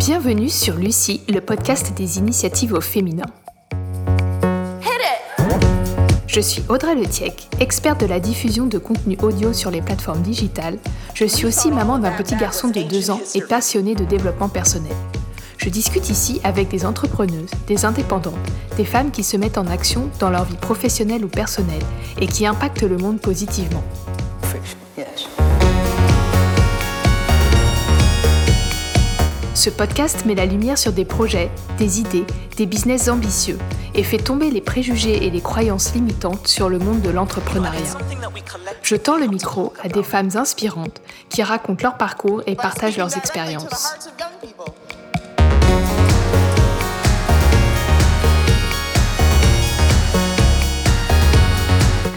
Bienvenue sur Lucie, le podcast des initiatives au féminin. Je suis Audrey Letiec, experte de la diffusion de contenu audio sur les plateformes digitales. Je suis aussi maman d'un petit garçon de 2 ans et passionnée de développement personnel. Je discute ici avec des entrepreneuses, des indépendantes, des femmes qui se mettent en action dans leur vie professionnelle ou personnelle et qui impactent le monde positivement. Ce podcast met la lumière sur des projets, des idées, des business ambitieux et fait tomber les préjugés et les croyances limitantes sur le monde de l'entrepreneuriat. Je tends le micro à des femmes inspirantes qui racontent leur parcours et partagent leurs expériences.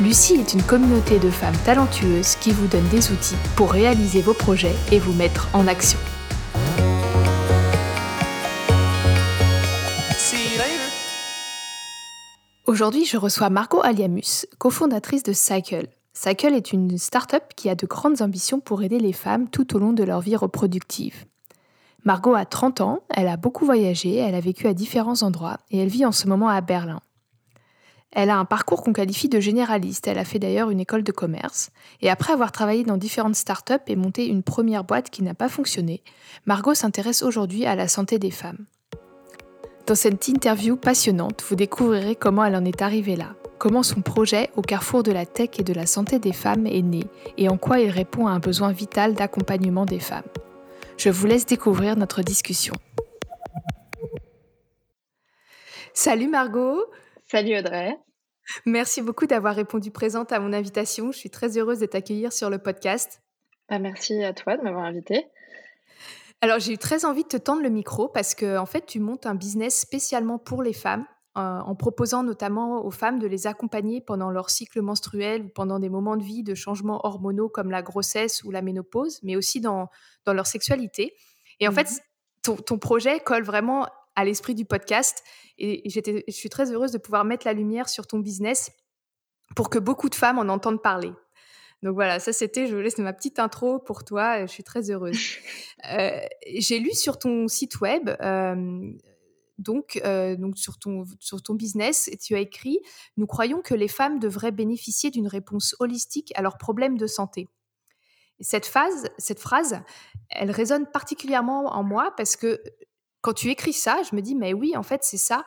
Lucie est une communauté de femmes talentueuses qui vous donne des outils pour réaliser vos projets et vous mettre en action. Aujourd'hui, je reçois Margot Aliamus, cofondatrice de Cycle. Cycle est une start-up qui a de grandes ambitions pour aider les femmes tout au long de leur vie reproductive. Margot a 30 ans, elle a beaucoup voyagé, elle a vécu à différents endroits et elle vit en ce moment à Berlin. Elle a un parcours qu'on qualifie de généraliste, elle a fait d'ailleurs une école de commerce, et après avoir travaillé dans différentes startups et monté une première boîte qui n'a pas fonctionné, Margot s'intéresse aujourd'hui à la santé des femmes. Dans cette interview passionnante, vous découvrirez comment elle en est arrivée là, comment son projet au carrefour de la tech et de la santé des femmes est né et en quoi il répond à un besoin vital d'accompagnement des femmes. Je vous laisse découvrir notre discussion. Salut Margot Salut Audrey Merci beaucoup d'avoir répondu présente à mon invitation. Je suis très heureuse de t'accueillir sur le podcast. Bah, merci à toi de m'avoir invitée. Alors, j'ai eu très envie de te tendre le micro parce que, en fait, tu montes un business spécialement pour les femmes, euh, en proposant notamment aux femmes de les accompagner pendant leur cycle menstruel ou pendant des moments de vie de changements hormonaux comme la grossesse ou la ménopause, mais aussi dans, dans leur sexualité. Et en fait, mmh ton, projet colle vraiment à l'esprit du podcast. Et je suis très heureuse de pouvoir mettre la lumière sur ton business pour que beaucoup de femmes en entendent parler. Donc voilà, ça c'était, je laisse ma petite intro pour toi, je suis très heureuse. Euh, j'ai lu sur ton site web, euh, donc, euh, donc sur, ton, sur ton business, et tu as écrit Nous croyons que les femmes devraient bénéficier d'une réponse holistique à leurs problèmes de santé. cette, phase, cette phrase, elle résonne particulièrement en moi parce que quand tu écris ça, je me dis Mais oui, en fait, c'est ça.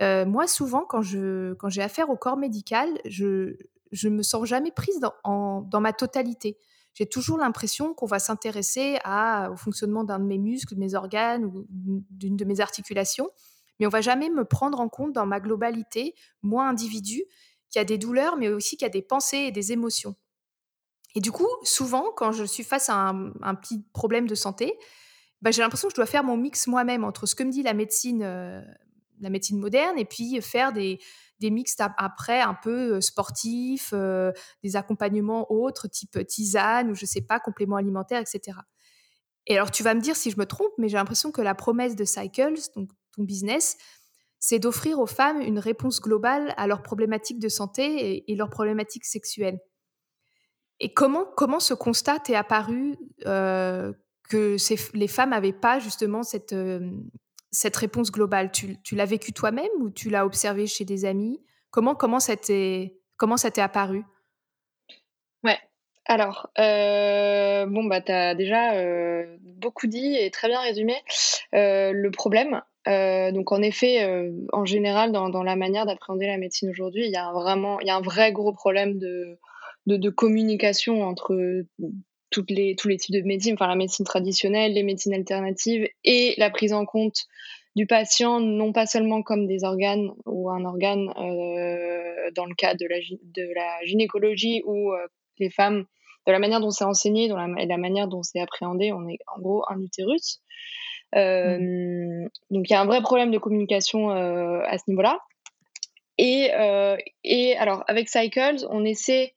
moi, souvent, quand, je, quand j'ai affaire au corps médical, je, je me sens jamais prise dans, ma totalité. J'ai toujours l'impression qu'on va s'intéresser au fonctionnement d'un de mes muscles, de mes organes ou d'une de mes articulations, mais on va jamais me prendre en compte dans ma globalité, moi individu, qui a des douleurs, mais aussi qui a des pensées et des émotions. Et du coup, souvent, quand je suis face à un, petit problème de santé, bah, j'ai l'impression que je dois faire mon mix moi-même entre ce que me dit la médecine, euh, la médecine moderne, et puis faire des, des mixtes après un peu sportifs, des accompagnements autres, type tisane ou je sais pas, compléments alimentaires, etc. Et alors tu vas me dire si je me trompe, mais j'ai l'impression que la promesse de Cycles, donc ton business, c'est d'offrir aux femmes une réponse globale à leurs problématiques de santé et, leurs problématiques sexuelles. Et comment, comment ce constat est apparu que les femmes n'avaient pas justement cette, cette réponse globale Tu, l'as vécu toi-même ou tu l'as observé chez des amis? Comment comment ça t'est apparu? Ouais. Alors, euh, bon, bah, tu as déjà euh, beaucoup dit et très bien résumé euh, le problème. donc, en effet, en général, dans, la manière d'appréhender la médecine aujourd'hui, il y a vraiment, y a un vrai gros problème de, de communication entre toutes les, tous les types de médecine, enfin la médecine traditionnelle, les médecines alternatives et la prise en compte du patient, non pas seulement comme des organes ou un organe euh, dans le cas de la, de la gynécologie où euh, les femmes, de la manière dont c'est enseigné, dans la, la manière dont c'est appréhendé, on est en gros un utérus. Euh. Donc il y a un vrai problème de communication à ce niveau-là. Et, et alors avec Cycles, on essaie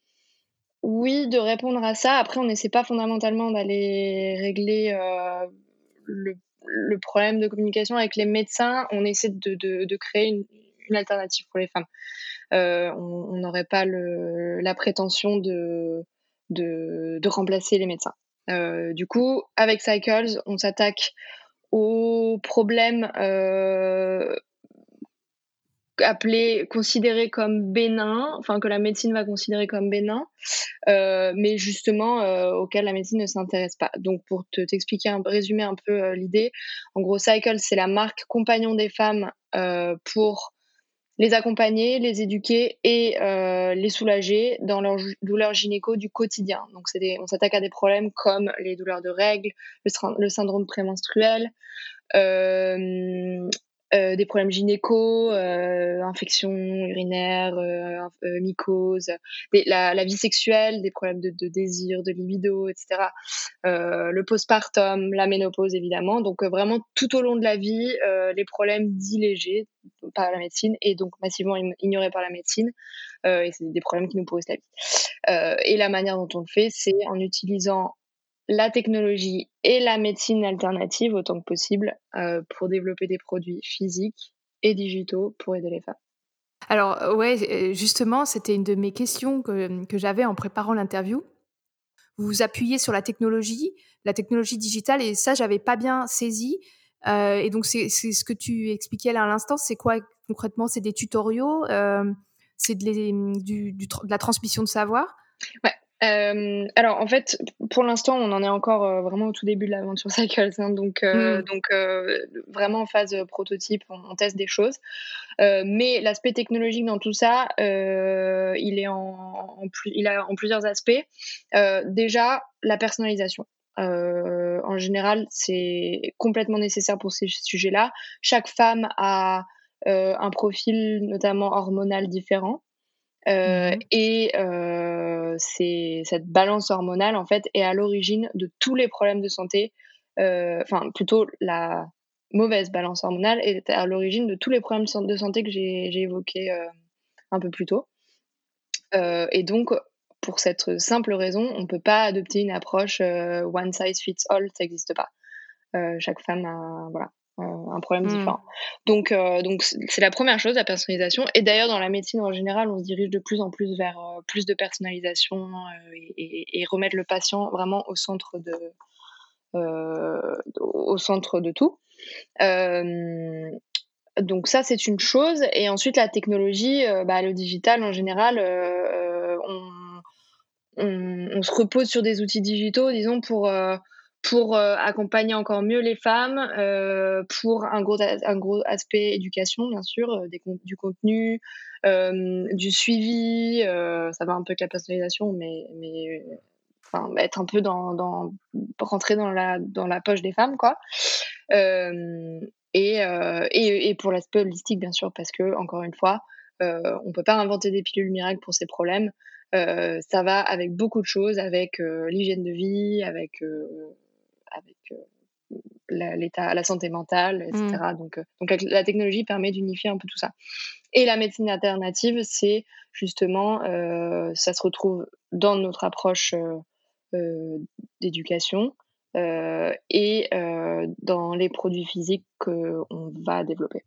oui, de répondre à ça. Après, on n'essaie pas fondamentalement d'aller régler euh, le, problème de communication avec les médecins. On essaie de, créer une, alternative pour les femmes. Euh, on n'aurait pas la prétention de, remplacer les médecins. Euh, du coup, avec Cycles, on s'attaque aux problèmes appelé, considéré comme bénin, enfin que la médecine va considérer comme bénin, euh, mais justement euh, auquel la médecine ne s'intéresse pas. Donc pour te t'expliquer, un, résumer un peu euh, l'idée, en gros Cycle c'est la marque compagnon des femmes pour les accompagner, les éduquer et les soulager dans leurs douleurs gynéco du quotidien. Donc on s'attaque à des problèmes comme les douleurs de règles, le, syndrome prémenstruel, euh, des problèmes gynéco, euh, infections urinaires, euh, euh mycoses, la, la, vie sexuelle, des problèmes de, de désir, de libido, etc. Euh, le postpartum, la ménopause évidemment. Donc vraiment tout au long de la vie, les problèmes dits légers par la médecine et donc massivement ignorés par la médecine. et c'est des problèmes qui nous pourrissent la vie. et la manière dont on le fait, c'est en utilisant la technologie et la médecine alternative autant que possible euh, pour développer des produits physiques et digitaux pour aider les femmes. Alors euh, ouais, euh, justement, c'était une de mes questions que, que j'avais en préparant l'interview. Vous vous appuyez sur la technologie, la technologie digitale, et ça, j'avais pas bien saisi. Euh, et donc, c'est ce que tu expliquais là à l'instant. C'est quoi concrètement? C'est des tutoriaux euh, C'est de, du, du, de la transmission de savoir? Ouais, euh, alors en fait, pour l'instant, on en est encore euh, vraiment au tout début de l'aventure Cycles, hein, donc euh, mm. donc euh, vraiment en phase prototype, on, on teste des choses. mais l'aspect technologique dans tout ça, il est en, en, plus, il a en plusieurs aspects. déjà, la personnalisation. en général, c'est complètement nécessaire pour ces sujets-là. Chaque femme a un profil notamment hormonal différent. Euh, mmh et euh, c'est cette balance hormonale en fait est à l'origine de tous les problèmes de santé. Euh, enfin, plutôt la mauvaise balance hormonale est à l'origine de tous les problèmes de santé que j'ai évoqués un peu plus tôt. et donc, pour cette simple raison, on ne peut pas adopter une approche one size fits all, ça n'existe pas. chaque femme a, voilà, un problème mmh. différent. Donc, euh, donc c'est la première chose, la personnalisation. Et d'ailleurs, dans la médecine en général, on se dirige de plus en plus vers euh, plus de personnalisation et, et, remettre le patient vraiment au centre de, au centre de tout. donc ça, c'est une chose. Et ensuite, la technologie, bah, le digital en général, on, on, on, se repose sur des outils digitaux, disons, pour pour euh, accompagner encore mieux les femmes, euh, pour un gros, un gros aspect éducation, bien sûr, euh, du contenu, euh, du suivi, ça va un peu avec la personnalisation, mais, mais être un peu dans, dans, rentrer dans la, dans la poche des femmes, quoi. Et, et, et, pour l'aspect holistique, bien sûr, parce que, encore une fois, on peut pas inventer des pilules miracles pour ces problèmes. ça va avec beaucoup de choses, avec l'hygiène de vie, avec avec euh, l'état, la santé mentale, etc. Mm. Donc, euh, donc la technologie permet d'unifier un peu tout ça. Et la médecine alternative, c'est justement, euh, ça se retrouve dans notre approche d'éducation et dans les produits physiques qu'on va développer.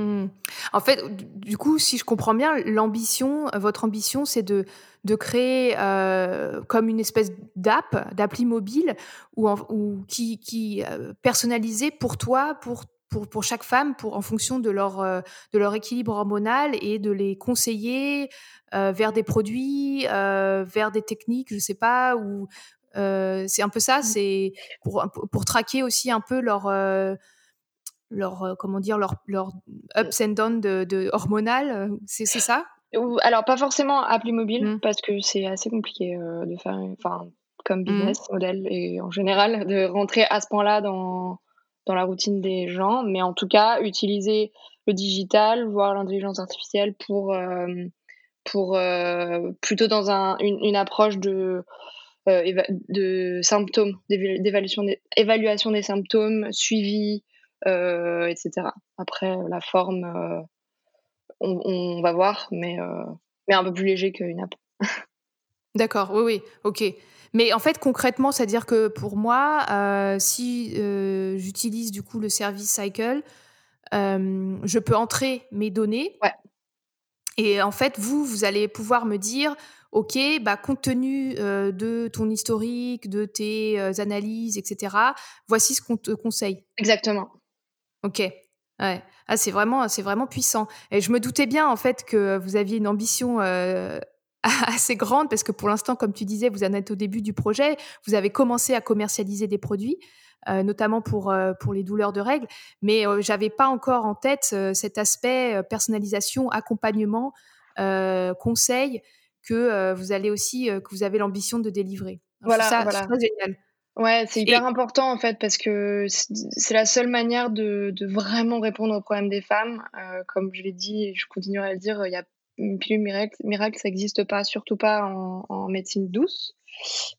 Mmh. En fait, du coup, si je comprends bien, l'ambition, votre ambition, c'est de, de créer euh, comme une espèce d'app, d'appli mobile, ou, ou qui, qui euh, personnalisée pour toi, pour, pour, pour, chaque femme, pour, en fonction de leur, euh, de leur équilibre hormonal et de les conseiller vers des produits, vers des techniques, je sais pas, ou c'est un peu ça, mmh. c'est pour, pour traquer aussi un peu leur leur euh, comment dire leur, leur ups and downs de, de hormonal euh, c'est ça? Alors pas forcément appli mobile mmh. parce que c'est assez compliqué euh, de faire enfin comme mmh. business model et en général de rentrer à ce point-là dans dans la routine des gens mais en tout cas utiliser le digital voire l'intelligence artificielle pour pour plutôt dans un, une, approche de de symptômes d'évaluation des, évaluation des symptômes suivi etc. Après, la forme, euh, on, on, va voir, mais, euh, mais un peu plus léger qu'une app. D'accord, oui, oui, ok. Mais en fait, concrètement, c'est-à-dire que pour moi, euh, si euh, j'utilise du coup le service Cycle, euh, je peux entrer mes données. Ouais. Et en fait, vous, vous allez pouvoir me dire, OK, bah, compte tenu de ton historique, de tes analyses, etc., voici ce qu'on te conseille. Exactement. OK. Ouais. Ah, c'est vraiment, c'est vraiment puissant. Et je me doutais bien en fait que vous aviez une ambition assez grande parce que pour l'instant, comme tu disais, vous en êtes au début du projet. Vous avez commencé à commercialiser des produits. notamment pour, pour les douleurs de règles, mais j'avais pas encore en tête cet aspect personnalisation, accompagnement, conseil que vous allez aussi que vous avez l'ambition de délivrer. voilà, ça, voilà. génial. Ouais, c'est hyper important en fait parce que c'est la seule manière de, de, vraiment répondre aux problèmes des femmes. Euh, comme je l'ai dit et je continuerai à le dire, il y a une pilule miracle, miracle ça n'existe pas, surtout pas en, en médecine douce.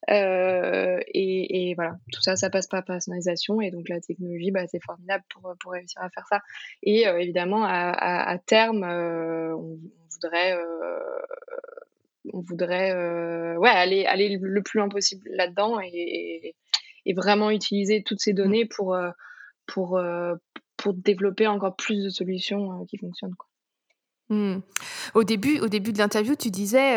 Euh, et, et, voilà, tout ça, ça passe par personnalisation et donc la technologie, bah, c'est formidable pour, pour réussir à faire ça. Et euh, évidemment, à, à, à terme, on, on, voudrait on voudrait euh, ouais, aller, aller le plus loin possible là-dedans et, et, vraiment utiliser toutes ces données pour, euh, pour, euh, pour développer encore plus de solutions qui fonctionnent. Quoi. Mmh. Au début, au début de l'interview, tu disais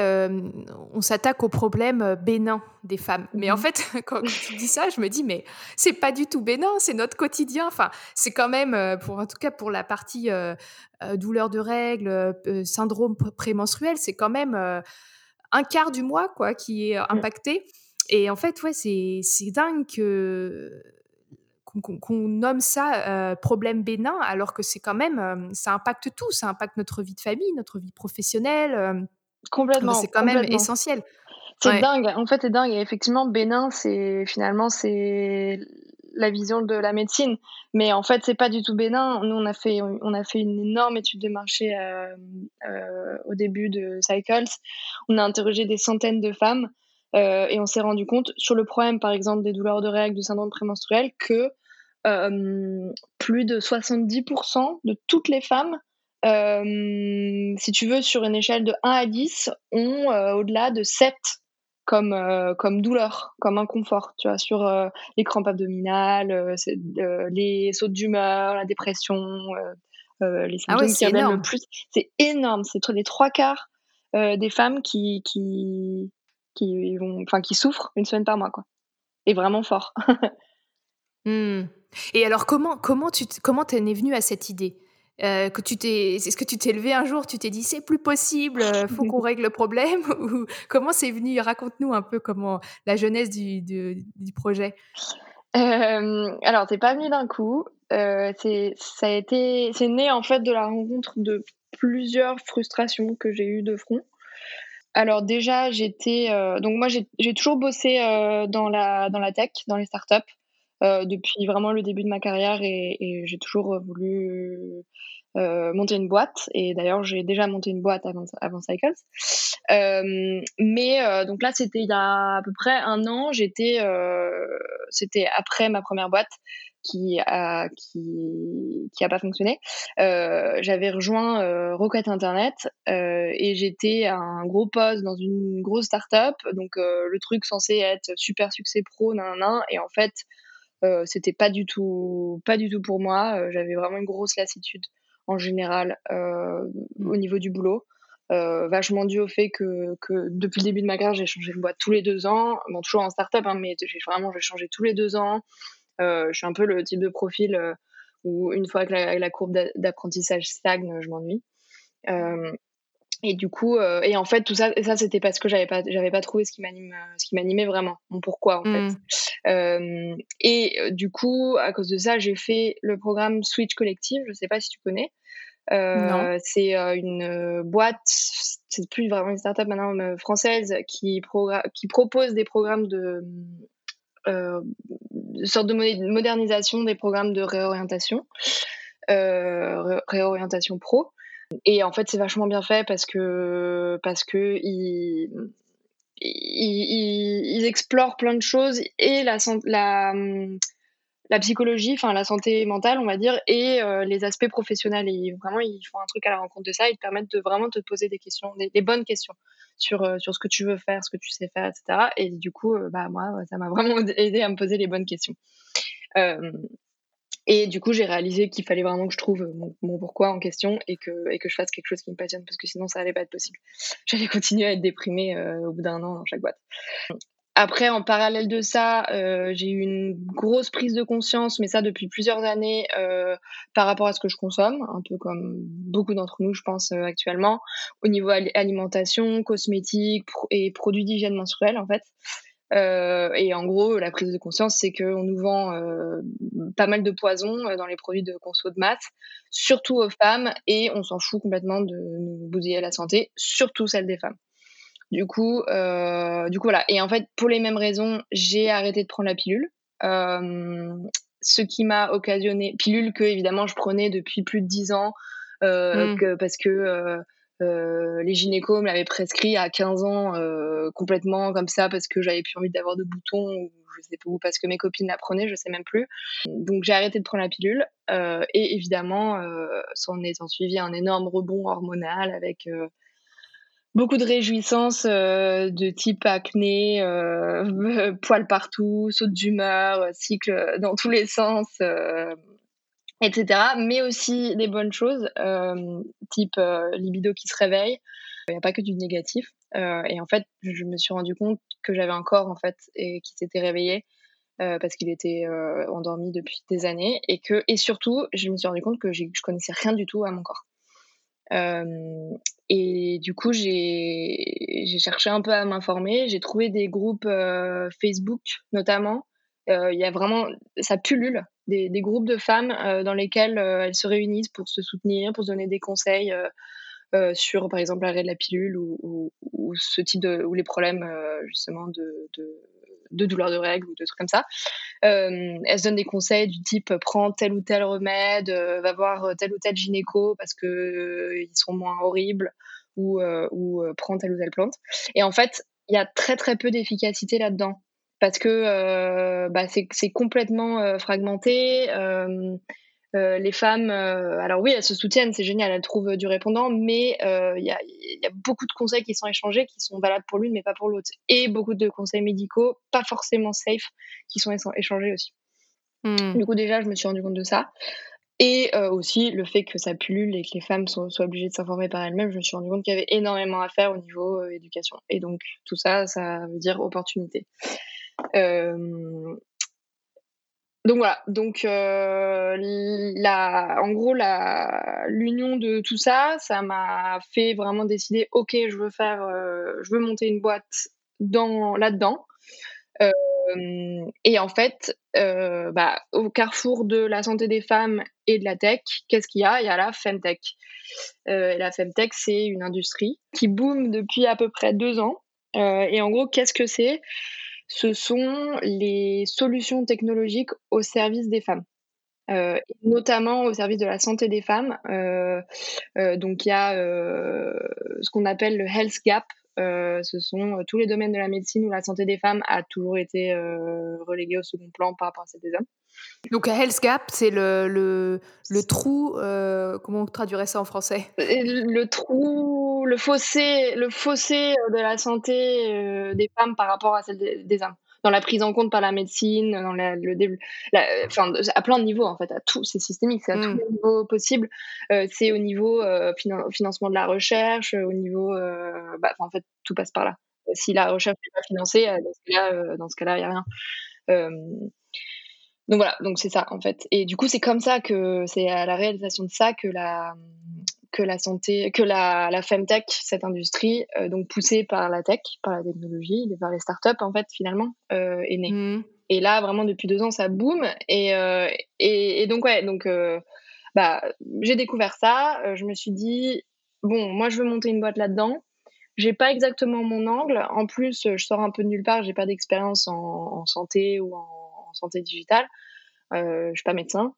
on s'attaque aux problèmes bénins des femmes. Mais en mmh fait, quand tu dis ça, je me dis mais c'est pas du tout bénin, c'est notre quotidien. Enfin, c'est quand même pour en tout cas pour la partie douleur de règles, syndrome prémenstruel, c'est quand même un quart du mois quoi qui est mmh. impacté. Et en fait, ouais, c'est dingue que qu'on nomme ça euh, problème bénin, alors que c'est quand même, euh, ça impacte tout, ça impacte notre vie de famille, notre vie professionnelle. Euh, complètement. C'est quand même essentiel. C'est dingue. En fait, c'est dingue. Et effectivement, bénin, c'est finalement c'est la vision de la médecine. Mais en fait, c'est pas du tout bénin. Nous, on a fait, on a fait une énorme étude de marché euh, euh, au début de Cycles. On a interrogé des centaines de femmes euh, et on s'est rendu compte sur le problème, par exemple, des douleurs de règles, du syndrome prémenstruel, que plus de 70% de toutes les femmes si tu veux, sur une échelle de 1 à 10, ont au-delà de 7 comme euh, comme douleur, comme inconfort, tu vois, sur euh, les crampes abdominales, euh, les sautes d'humeur, la dépression, les ah symptômes qui reviennent le plus. C'est énorme. C'est les trois quarts des femmes qui qui qui vont, enfin qui souffrent une semaine par mois, quoi. Et vraiment fort. mmh. Et alors comment comment tu comment t'en es venue à cette idée? Euh, que tu t'es, est-ce que tu t'es levé un jour, tu t'es dit c'est plus possible, euh, faut qu'on règle le problème ou comment c'est venu? Raconte-nous un peu comment la jeunesse du, du, projet. Euh, alors c'est pas venu d'un coup, euh, c'est ça a été, c'est né en fait de la rencontre de plusieurs frustrations que j'ai eues de front. Alors déjà j'étais, donc moi j'ai, j'ai toujours bossé dans la dans la tech, dans les startups. Euh, depuis vraiment le début de ma carrière et, j'ai toujours voulu euh, monter une boîte. Et d'ailleurs, j'ai déjà monté une boîte avant, avant Cycles. Euh, mais euh, donc là, c'était il y a à peu près un an. J'étais, euh, c'était après ma première boîte qui a qui qui a pas fonctionné. Euh, j'avais rejoint euh, Rocket Internet euh, et j'étais un gros poste dans une grosse startup. Donc le truc censé être super succès pro, nan, nan, et en fait euh, c'était pas du tout pas du tout pour moi. Euh, j'avais vraiment une grosse lassitude en général euh, mmh. au niveau du boulot. vachement dû au fait que, que depuis le début de ma carrière, j'ai changé de boîte tous les deux ans. Bon, toujours en start-up, hein, mais j'ai vraiment j'ai changé tous les deux ans. je suis un peu le type de profil où une fois que la, la courbe d'apprentissage stagne, je m'ennuie. Et du coup, euh, et en fait, tout ça, ça c'était parce que j'avais pas, j'avais pas trouvé ce qui m'anime, euh, ce qui m'animait vraiment, mon pourquoi en fait. Mmh. Euh, et euh, du coup, à cause de ça, j'ai fait le programme Switch Collective. Je sais pas si tu connais. C'est une boîte, c'est plus vraiment une startup maintenant française qui, qui propose des programmes de, de sorte de modernisation des programmes de réorientation, réorientation pro. Et en fait, c'est vachement bien fait parce que parce que ils, ils, ils explorent plein de choses et la la la psychologie, enfin la santé mentale, on va dire, et euh, les aspects professionnels. Et vraiment, ils font un truc à la rencontre de ça. Ils te permettent de vraiment te poser des questions, des, bonnes questions sur euh, sur ce que tu veux faire, ce que tu sais faire, etc. Et du coup, euh, bah moi, ça m'a vraiment aidé à me poser les bonnes questions. Et du coup, j'ai réalisé qu'il fallait vraiment que je trouve mon, pourquoi en question et que, et que je fasse quelque chose qui me passionne parce que sinon, ça allait pas être possible. J'allais continuer à être déprimée au bout d'un an dans chaque boîte. Après, en parallèle de ça, euh, j'ai eu une grosse prise de conscience, mais ça depuis plusieurs années, euh, par rapport à ce que je consomme, un peu comme beaucoup d'entre nous, je pense, euh, actuellement, au niveau alimentation, cosmétique et produits d'hygiène menstruelle, en fait. Et en gros, la prise de conscience, c'est qu'on nous vend pas mal de poisons dans les produits de conso de maths, surtout aux femmes, et on s'en fout complètement de nous bousiller la santé, surtout celle des femmes. Du coup, euh, du coup, voilà. Et en fait, pour les mêmes raisons, j'ai arrêté de prendre la pilule. Euh, ce qui m'a occasionné, pilule que évidemment je prenais depuis plus de 10 ans, euh, mm. parce que les gynécos me l'avaient prescrit à 15 ans complètement comme ça, parce que j'avais plus envie d'avoir de boutons, ou je sais pas, ou parce que mes copines la prenaient, je sais même plus. Donc j'ai arrêté de prendre la pilule, et évidemment, s'en est suivi un énorme rebond hormonal avec beaucoup de réjouissances euh, de type acné, euh, poils partout, saute d'humeur, euh, cycle dans tous les sens, etc. Mais aussi des bonnes choses, type libido qui se réveille. Il n'y a pas que du négatif. et en fait, je me suis rendu compte que j'avais un corps en fait et qui s'était réveillé. parce qu'il était endormi depuis des années et que et surtout je me suis rendu compte que je connaissais rien du tout à mon corps euh, et du coup, j'ai cherché un peu à m'informer. J'ai trouvé des groupes euh, Facebook, notamment. Euh, il y a vraiment, ça pullule, des, des groupes de femmes dans lesquels elles se réunissent pour se soutenir, pour se donner des conseils sur, par exemple, l'arrêt de la pilule ou, ce type de, ou les problèmes justement de, de de douleurs de règles ou de trucs comme ça. Euh, elle se donne des conseils du type prends tel ou tel remède, euh, va voir tel ou tel gynéco parce que euh, ils sont moins horribles ou, ou prends telle ou telle plante. Et en fait, il y a très très peu d'efficacité là-dedans parce que bah, c'est complètement fragmenté. Euh, les femmes, euh, alors oui, elles se soutiennent, c'est génial, elles trouvent du répondant, mais euh, il y, a, beaucoup de conseils qui sont échangés, qui sont valables pour l'une, mais pas pour l'autre. Et beaucoup de conseils médicaux, pas forcément safe, qui sont échangés aussi. Hmm. Du coup, déjà, je me suis rendu compte de ça. Et aussi le fait que ça pullule et que les femmes soient, obligées de s'informer par elles-mêmes, je me suis rendu compte qu'il y avait énormément à faire au niveau éducation. Et donc tout ça, ça veut dire opportunité. Euh, donc voilà, donc euh, la, en gros l'union de tout ça, ça m'a fait vraiment décider, ok, je veux faire, euh, je veux monter une boîte dans là-dedans. Et en fait, bah, au carrefour de la santé des femmes et de la tech, qu'est-ce qu'il y a? Il y a la femtech. La femtech, c'est une industrie qui boom depuis à peu près deux ans. et en gros, qu'est-ce que c'est? Ce sont les solutions technologiques au service des femmes. Euh, notamment au service de la santé des femmes. Euh, euh, donc il y a ce qu'on appelle le health gap. Ce sont tous les domaines de la médecine où la santé des femmes a toujours été reléguée au second plan par rapport à celle des hommes. Donc health gap, c'est le, le, le, trou, comment on traduirait ça en français? Le trou, le fossé, le fossé de la santé des femmes par rapport à celle des hommes dans la prise en compte par la médecine, dans le enfin, à plein de niveaux en fait, à tout, c'est systémique, c'est à tous mm. les niveaux possibles. Euh, c'est au niveau euh, financement de la recherche, au niveau, euh, bah, en fait, tout passe par là. Si la recherche n'est pas financée, dans ce cas-là, il n'y a rien. Donc voilà, donc c'est ça en fait. Et du coup, c'est comme ça que c'est à la réalisation de ça que la que la santé, que la, la femtech, cette industrie, euh, donc poussée par la tech, par la technologie, par les startups en fait finalement, euh, est née. Mmh. Et là vraiment depuis deux ans ça boom et, euh, et, et, donc ouais donc bah j'ai découvert ça, je me suis dit bon moi je veux monter une boîte là-dedans. J'ai pas exactement mon angle. En plus, je sors un peu de nulle part. J'ai pas d'expérience en, en, santé ou en, santé digitale. Euh, je suis pas médecin.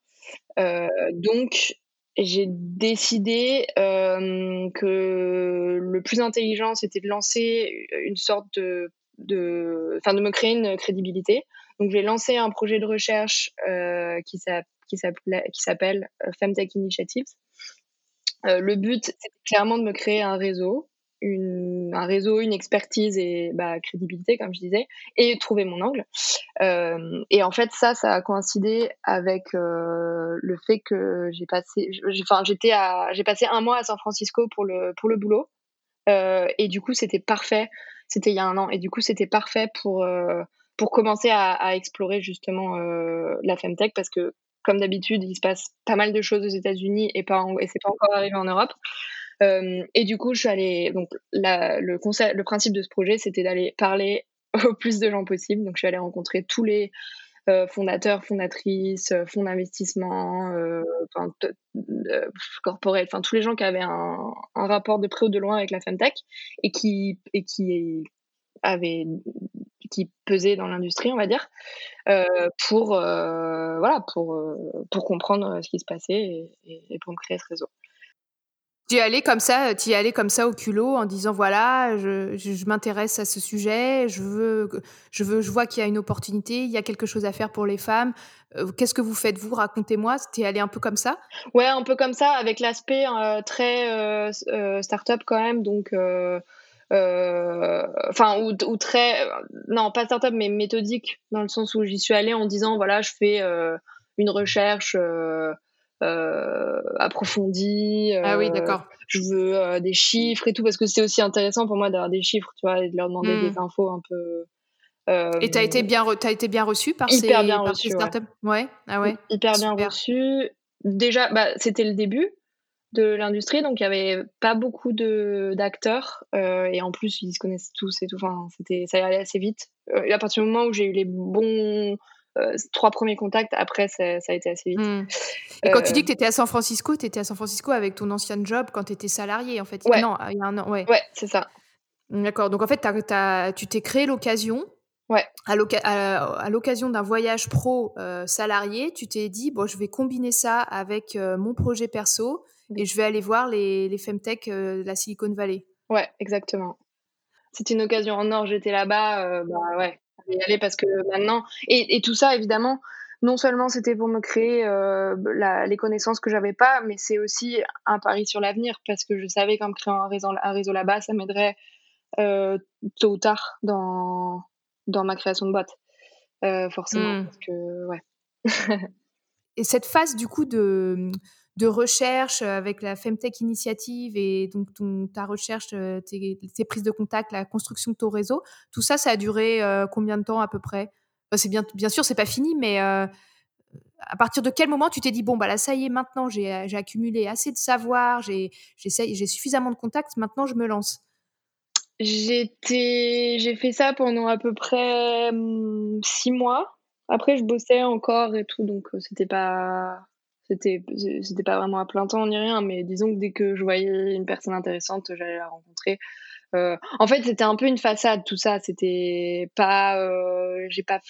Euh, donc, j'ai décidé euh, que le plus intelligent, c'était de lancer une sorte de, de, enfin, de me créer une crédibilité. Donc, j'ai lancé un projet de recherche qui s'appelle Femtech Initiatives. Le but, c'est clairement de me créer un réseau un réseau, une expertise et bah, crédibilité, comme je disais, et trouver mon angle. Euh, et en fait, ça, ça a coïncidé avec euh, le fait que j'ai passé, enfin, j'étais à, j'ai passé un mois à San Francisco pour le pour le boulot, euh, et du coup, c'était parfait. C'était il y a un an, et du coup, c'était parfait pour pour commencer à, explorer justement la femtech parce que comme d'habitude, il se passe pas mal de choses aux États-Unis et pas et c'est pas encore arrivé en Europe. Et du coup, je suis allée. Donc, le principe de ce projet, c'était d'aller parler au plus de gens possible. Donc, je suis allée rencontrer tous les euh, fondateurs, fondatrices, euh, fonds d'investissement, euh, euh, tous les gens qui avaient un, rapport de près ou de loin avec la femtech et qui, avaient qui pesaient dans l'industrie, on va dire, pour voilà, pour pour comprendre ce qui se passait et, et, et pour me créer ce réseau. Tu y allais comme ça, allais comme ça au culot en disant voilà, je, je, m'intéresse à ce sujet, je veux, je veux, je vois qu'il y a une opportunité, il y a quelque chose à faire pour les femmes. Euh, Qu'est-ce que vous faites vous? Racontez-moi. Tu es allé un peu comme ça? Ouais, un peu comme ça, avec l'aspect euh, très euh, euh, start-up quand même, donc. Euh, enfin ou, ou, très non pas start-up mais méthodique dans le sens où j'y suis allée en disant voilà je fais une recherche euh, approfondie. ah oui, d'accord. Je veux euh, des chiffres et tout parce que c'est aussi intéressant pour moi d'avoir des chiffres, tu vois, et de leur demander mmh. des infos un peu. Euh, et t'as été bien, as été bien reçu par hyper ces, bien par reçu, ces startups? Ouais. ouais. Ah ouais. Hyper bien Super. reçu. Déjà, bah, c'était le début de l'industrie, donc il y avait pas beaucoup de d'acteurs euh, et en plus ils se connaissent tous et tout. Enfin, c'était ça allait assez vite. Euh, à partir du moment où j'ai eu les bons euh, trois premiers contacts, après, ça, ça, a été assez vite. Mmh. Et quand tu dis que tu étais à San Francisco, tu étais à San Francisco avec ton ancien job quand tu étais salarié, en fait. Ouais. Non, il y a un an, ouais. Ouais, c'est ça. D'accord. Donc, en fait, tu t'es créé l'occasion. Ouais. À, l'occasion d'un voyage pro euh, salarié, tu t'es dit, bon, je vais combiner ça avec euh, mon projet perso et je vais aller voir les, les femtech euh, de la Silicon Valley. Ouais, exactement. C'était une occasion en or, j'étais là-bas, bah ouais, y aller parce que maintenant et, et, tout ça évidemment non seulement c'était pour me créer euh, la, les connaissances que j'avais pas mais c'est aussi un pari sur l'avenir parce que je savais qu'en créant un réseau, un réseau là-bas ça m'aiderait euh, tôt ou tard dans dans ma création de boîte euh, forcément mmh. parce que ouais et cette phase du coup de de recherche avec la Femtech Initiative et donc ta recherche, tes, tes, prises de contact, la construction de ton réseau, tout ça, ça a duré euh, combien de temps à peu près? C'est bien, bien sûr, c'est pas fini, mais euh, à partir de quel moment tu t'es dit bon bah là ça y est, maintenant j'ai accumulé assez de savoir, j'ai suffisamment de contacts, maintenant je me lance? J'ai fait ça pendant à peu près hum, six mois. Après, je bossais encore et tout, donc c'était pas c'était pas vraiment à plein temps ni rien mais disons que dès que je voyais une personne intéressante j'allais la rencontrer. Euh, en fait c'était un peu une façade tout ça. C'était pas euh, j'ai pas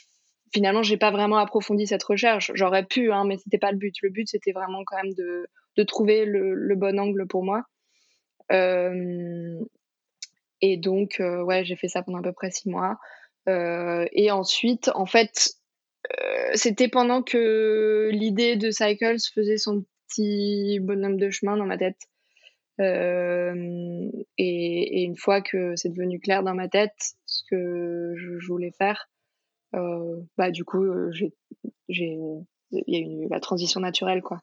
finalement j'ai pas vraiment approfondi cette recherche. J'aurais pu hein, mais c'était pas le but. Le but c'était vraiment quand même de de trouver le, le bon angle pour moi. Euh, et donc euh, ouais j'ai fait ça pendant à peu près six mois. Euh, et ensuite en fait euh, c'était pendant que l'idée de Cycles faisait son petit bonhomme de chemin dans ma tête. Euh, et, une fois que c'est devenu clair dans ma tête ce que je, voulais faire, euh, bah du coup, il y a eu la transition naturelle, quoi.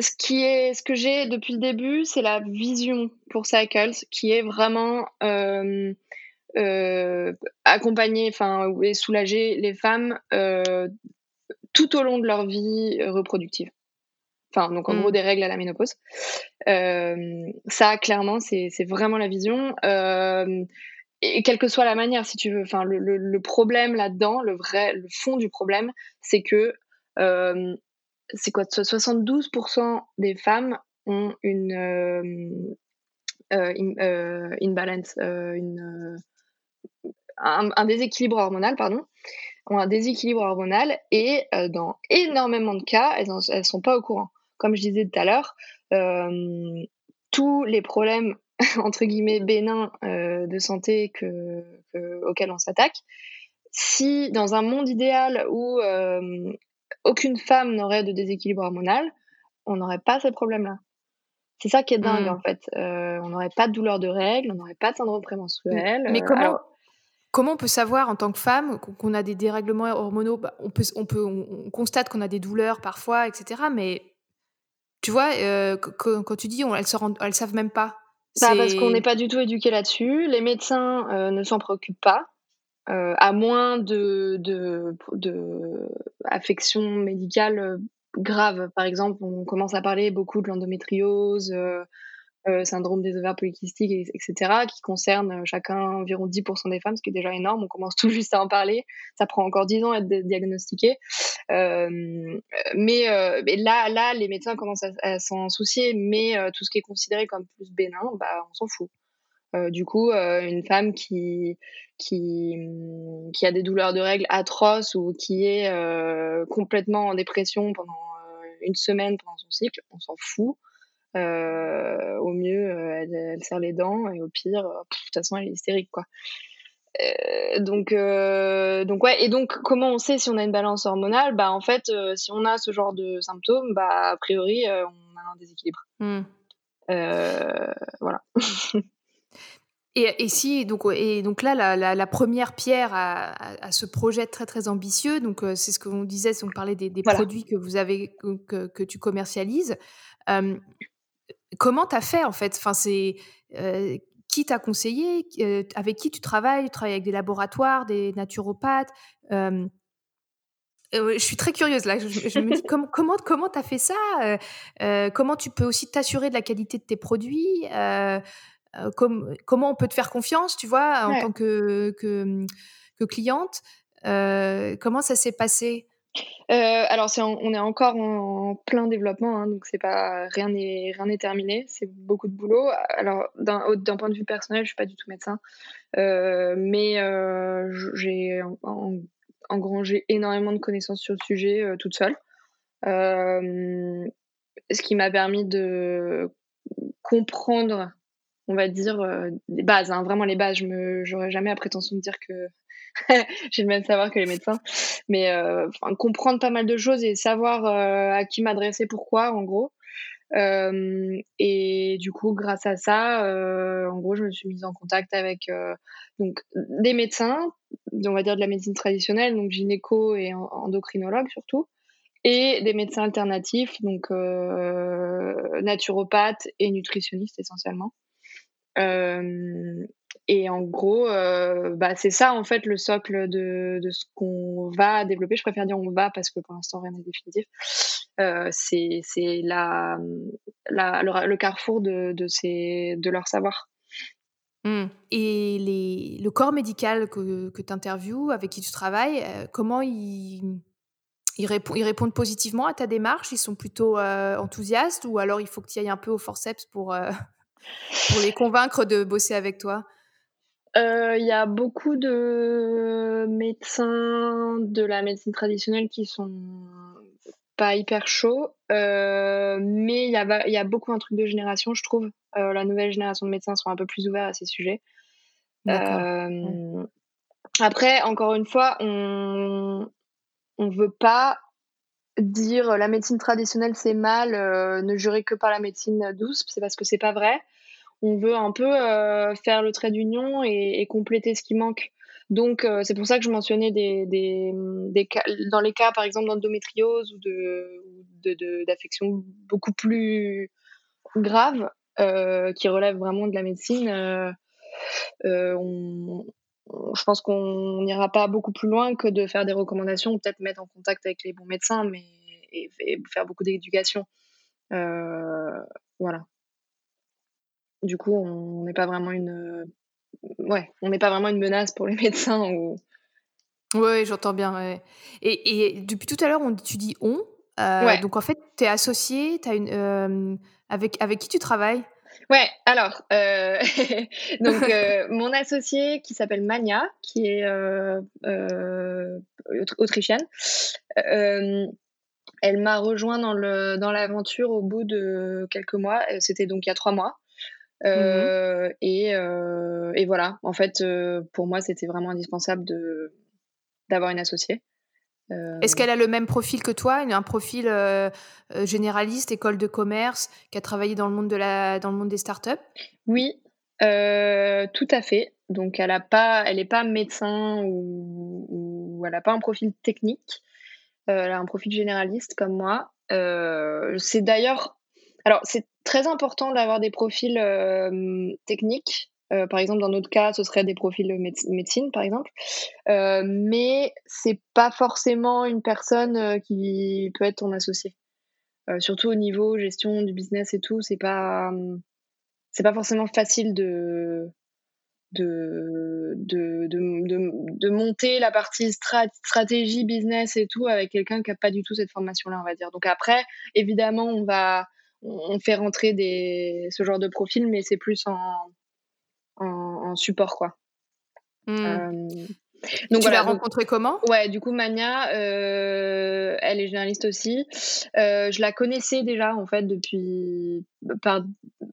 Ce qui est, ce que j'ai depuis le début, c'est la vision pour Cycles, qui est vraiment euh, euh, accompagner, enfin, et soulager les femmes euh, tout au long de leur vie reproductive. Enfin, donc en mmh. gros des règles à la ménopause. Euh, ça, clairement, c'est vraiment la vision. Et quelle que soit la manière, si tu veux. Enfin, le, le, le problème là-dedans, le vrai, le fond du problème, c'est que c'est quoi 72% des femmes ont une euh, in, imbalance, une un, un, déséquilibre hormonal, pardon, ont un déséquilibre hormonal et euh, dans énormément de cas, elles ne sont pas au courant. Comme je disais tout à l'heure, euh, tous les problèmes entre guillemets bénins euh, de santé que, que, auxquels on s'attaque, si dans un monde idéal où aucune femme n'aurait de déséquilibre hormonal, on n'aurait pas ces problèmes-là. C'est ça qui est dingue, mmh. en fait. on n'aurait pas de douleur de règles, on n'aurait pas de syndrome prémenstruel. Mais comment, comment on peut savoir en tant que femme qu'on a des dérèglements hormonaux? Bah, on, peut, on, peut, on constate qu'on a des douleurs parfois, etc. Mais tu vois, quand, tu dis elles ne savent même pas. Bah, parce qu'on n'est pas du tout éduqué là-dessus. Les médecins ne s'en préoccupent pas. Euh, à moins de, de, de affections médicales graves. Par exemple, on commence à parler beaucoup de l'endométriose, euh, euh, syndrome des ovaires polykystiques, etc., qui concernent chacun environ 10% des femmes, ce qui est déjà énorme. On commence tout juste à en parler. Ça prend encore 10 ans à être diagnostiqué. mais, là, là, les médecins commencent à, s'en soucier, mais tout ce qui est considéré comme plus bénin, bah, on s'en fout. Euh, du coup, euh, une femme qui, qui, qui a des douleurs de règles atroces ou qui est euh, complètement en dépression pendant une semaine pendant son cycle, on s'en fout. Au mieux, elle, serre les dents et au pire, de toute façon, elle est hystérique, quoi. donc, donc ouais. Et donc, comment on sait si on a une balance hormonale? Bah, en fait, si on a ce genre de symptômes, bah, a priori, on a un déséquilibre. Mmh. voilà. Et, si donc et donc là la, première pierre à, ce projet très très ambitieux donc euh, c'est ce que vous disait si on parlait des, produits que vous avez que, tu commercialises comment tu as fait en fait? Enfin c'est euh, qui t'a conseillé? Euh, avec qui tu travailles? Tu travailles avec des laboratoires des naturopathes? Je suis très curieuse là. Je, me dis comment comment comment t'as fait ça? Comment tu peux aussi t'assurer de la qualité de tes produits? Comment on peut te faire confiance, tu vois, en tant que, que, cliente? comment ça s'est passé? Alors on est encore en, plein développement, hein, donc c'est pas rien n'est rien n'est terminé, c'est beaucoup de boulot. Alors d'un point de vue personnel, je suis pas du tout médecin, mais j'ai engrangé énormément de connaissances sur le sujet toute seule, ce qui m'a permis de comprendre on va dire, euh, des bases, hein, vraiment les bases. Je n'aurais jamais la prétention de dire que j'ai le même savoir que les médecins, mais euh, comprendre pas mal de choses et savoir euh, à qui m'adresser, pourquoi, en gros. et du coup, grâce à ça, en gros, je me suis mise en contact avec donc des médecins, on va dire de la médecine traditionnelle, donc gynéco et endocrinologue surtout, et des médecins alternatifs, donc naturopathes et nutritionnistes essentiellement. Euh, et en gros, euh, bah, c'est ça en fait le socle de, de ce qu'on va développer. Je préfère dire on va parce que pour l'instant rien n'est définitif. Euh, c'est la, la, le, carrefour de, de, ces, de leur savoir. Mmh. Et les, le corps médical que, que tu interviews, avec qui tu travailles, comment ils, ils, répondent, ils, répondent positivement à ta démarche? Ils sont plutôt enthousiastes ou alors il faut que tu ailles un peu au forceps pour, pour les convaincre de bosser avec toi? euh, il y a beaucoup de médecins de la médecine traditionnelle qui sont pas hyper chauds, euh, mais il y a, y a beaucoup un truc de génération, je trouve. Euh, la nouvelle génération de médecins sont un peu plus ouverts à ces sujets. Après, encore une fois, on ne veut pas dire la médecine traditionnelle c'est mal, ne jurer que par la médecine douce, c'est parce que c'est pas vrai on veut un peu euh, faire le trait d'union et, compléter ce qui manque. Donc, euh, c'est pour ça que je mentionnais des, des, dans les cas, par exemple, d'endométriose ou de, d'affections beaucoup plus graves euh, qui relèvent vraiment de la médecine. Je pense qu'on n'ira pas beaucoup plus loin que de faire des recommandations, peut-être mettre en contact avec les bons médecins, mais et faire beaucoup d'éducation. voilà du coup, on n'est pas vraiment une, ouais, on n'est pas vraiment une menace pour les médecins ou. Oui, j'entends bien. Et, et, depuis tout à l'heure, on, tu dis on. Euh, donc en fait, tu es associé, as une, euh, avec, avec qui tu travailles? Ouais, alors, euh, donc mon associée qui s'appelle Mania, qui est autrichienne, elle m'a rejoint dans l'aventure dans au bout de quelques mois. C'était donc il y a trois mois. Mmh euh, et, euh, et, voilà, en fait, euh, pour moi, c'était vraiment indispensable de d'avoir une associée. Est-ce qu'elle a le même profil que toi, un profil généraliste, école de commerce, qui a travaillé dans le monde, de la, dans le monde des startups? Oui, tout à fait. Donc elle n'est pas, elle pas médecin ou, ou elle n'a pas un profil technique. elle a un profil généraliste comme moi. c'est d'ailleurs, alors c'est très important d'avoir des profils techniques euh, par exemple, dans notre cas, ce serait des profils de médecine, par exemple. Euh, mais c'est pas forcément une personne euh, qui peut être ton associé. surtout au niveau gestion du business et tout, c'est pas c'est pas forcément facile de de, de, de, de, monter la partie stratégie, business et tout avec quelqu'un qui n'a pas du tout cette formation-là, on va dire. Donc après, évidemment, on va on fait rentrer des, ce genre de profil, mais c'est plus en, en, support, quoi. Mmh. Euh, donc, tu l'as rencontrée comment? Ouais, du coup, Mania, euh, elle est journaliste aussi. Euh, je la connaissais déjà, en fait, depuis par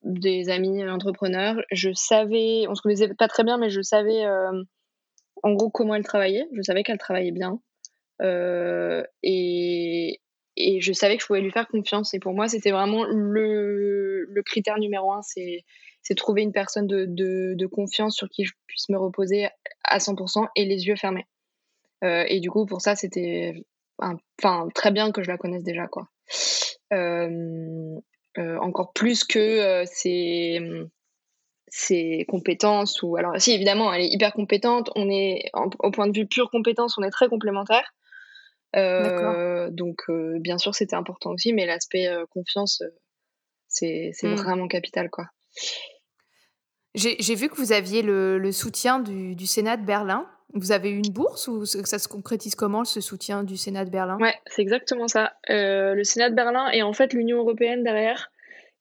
des amis entrepreneurs. Je savais, on se connaissait pas très bien, mais je savais en gros comment elle travaillait. Je savais qu'elle travaillait bien. et, et je savais que je pouvais lui faire confiance. Et pour moi, c'était vraiment le, critère numéro un. C'est c'est trouver une personne de, de, confiance sur qui je puisse me reposer à 100% et les yeux fermés. Euh, et du coup, pour ça, c'était enfin très bien que je la connaisse déjà, quoi. Euh, euh, encore plus que ses, ses, compétences ou alors si évidemment elle est hyper compétente, on est au point de vue pure compétence, on est très complémentaires. Donc bien sûr c'était important aussi, mais l'aspect confiance c'est mmh. vraiment capital quoi. J'ai vu que vous aviez le, soutien du, Sénat de Berlin. Vous avez eu une bourse ou ça se concrétise comment ce soutien du Sénat de Berlin? Ouais, c'est exactement ça. Euh, le Sénat de Berlin et en fait l'Union européenne derrière,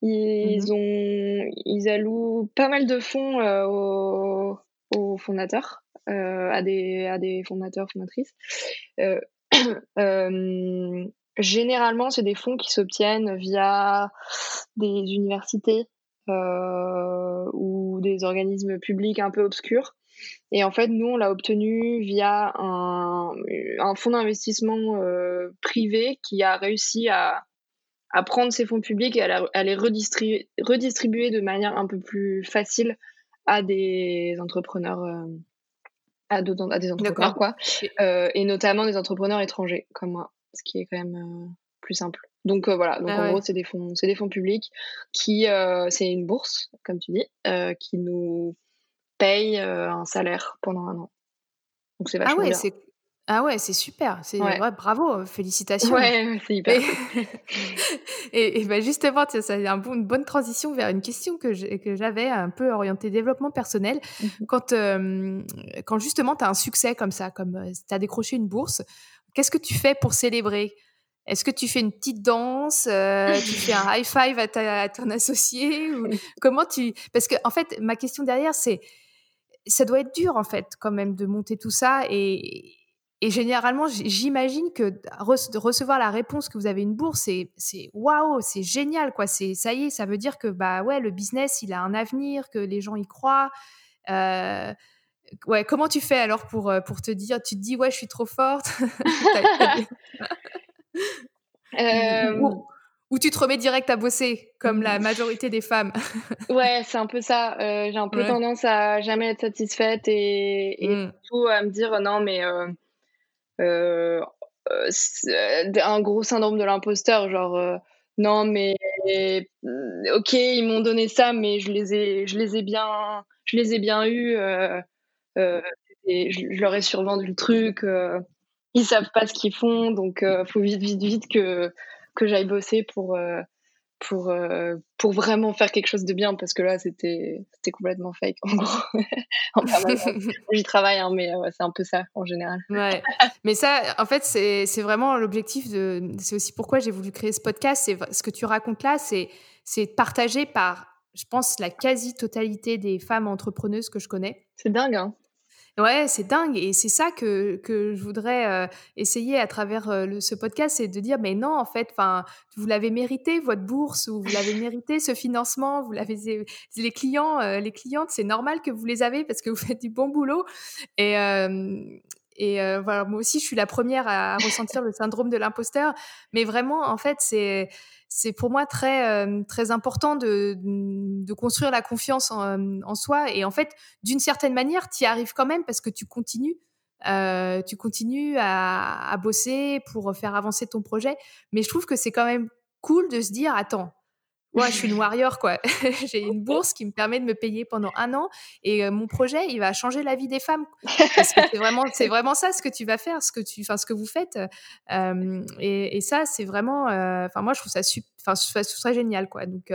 ils mhm. ont, ils allouent pas mal de fonds euh, aux, fondateurs, euh, à des à des fondateurs fondatrices. généralement, c'est des fonds qui s'obtiennent via des universités euh, ou des organismes publics un peu obscurs. Et en fait, nous, on l'a obtenu via un, un fonds d'investissement euh, privé qui a réussi à, à, prendre ces fonds publics et à, les redistribuer, redistribuer, de manière un peu plus facile à des entrepreneurs, euh, à, à, des entrepreneurs quoi, euh, et notamment des entrepreneurs étrangers comme moi, ce qui est quand même euh, plus simple. Donc euh, voilà, donc ah en gros c'est des fonds, c'est des fonds publics qui, euh, c'est une bourse comme tu dis, euh, qui nous paye un salaire pendant un an. Donc c'est ah vachement ah ouais, bien. Ah ouais, c'est super. C'est ouais. bravo, félicitations. Ouais, c'est hyper. et, et, ben justement, ça une bonne transition vers une question que j'avais un peu orientée développement personnel. Mmh quand, quand justement tu as un succès comme ça, comme tu as décroché une bourse, qu'est-ce que tu fais pour célébrer? Est-ce que tu fais une petite danse, euh, tu fais un high five à, ton associé ou comment tu Parce que en fait, ma question derrière, c'est ça doit être dur en fait quand même de monter tout ça et, et généralement, j'imagine que de recevoir la réponse que vous avez une bourse, c'est waouh, c'est génial quoi. C'est ça y est, ça veut dire que bah ouais, le business il a un avenir, que les gens y croient. Euh, ouais, comment tu fais alors pour euh, pour te dire, tu te dis ouais, je suis trop forte? Euh, ou, tu te remets direct à bosser, comme la majorité des femmes. ouais, c'est un peu ça. Euh, j'ai un peu tendance à jamais être satisfaite et, et mm. surtout à me dire non, mais un gros syndrome de l'imposteur, genre non, mais ok, ils m'ont donné ça, mais je les ai, je les ai bien, je les ai bien eus. et je, leur ai survendu le truc ils savent pas ce qu'ils font, donc euh, faut vite, vite, vite que que j'aille bosser pour euh, pour euh, pour vraiment faire quelque chose de bien parce que là c'était c'était complètement fake en gros. J'y travaille hein, mais c'est un peu ça en général. Ouais. Mais ça en fait c'est c'est vraiment l'objectif de c'est aussi pourquoi j'ai voulu créer ce podcast c'est ce que tu racontes là c'est c'est partagé par je pense la quasi totalité des femmes entrepreneuses que je connais. C'est dingue hein Ouais, c'est dingue. Et c'est ça que, que je voudrais euh, essayer à travers euh, ce podcast, c'est de dire, mais non, en fait, vous l'avez mérité, votre bourse, ou vous l'avez mérité, ce financement, vous l'avez, les clients, euh, les clientes, c'est normal que vous les avez parce que vous faites du bon boulot. Et, et voilà, moi aussi, je suis la première à ressentir le syndrome de l'imposteur. Mais vraiment, en fait, c'est c'est pour moi très très important de, de construire la confiance en, en soi. Et en fait, d'une certaine manière, tu y arrives quand même parce que tu continues. Euh, tu continues à, à, bosser pour faire avancer ton projet. Mais je trouve que c'est quand même cool de se dire, attends, moi, je suis une warrior, quoi. J'ai une bourse qui me permet de me payer pendant un an et euh, mon projet, il va changer la vie des femmes. Parce que c'est vraiment, c'est vraiment ça ce que tu vas faire, ce que tu, enfin, ce que vous faites. Euh, et, et, ça, c'est vraiment, euh, enfin, moi, je trouve ça super, enfin, ce serait génial, quoi. Donc,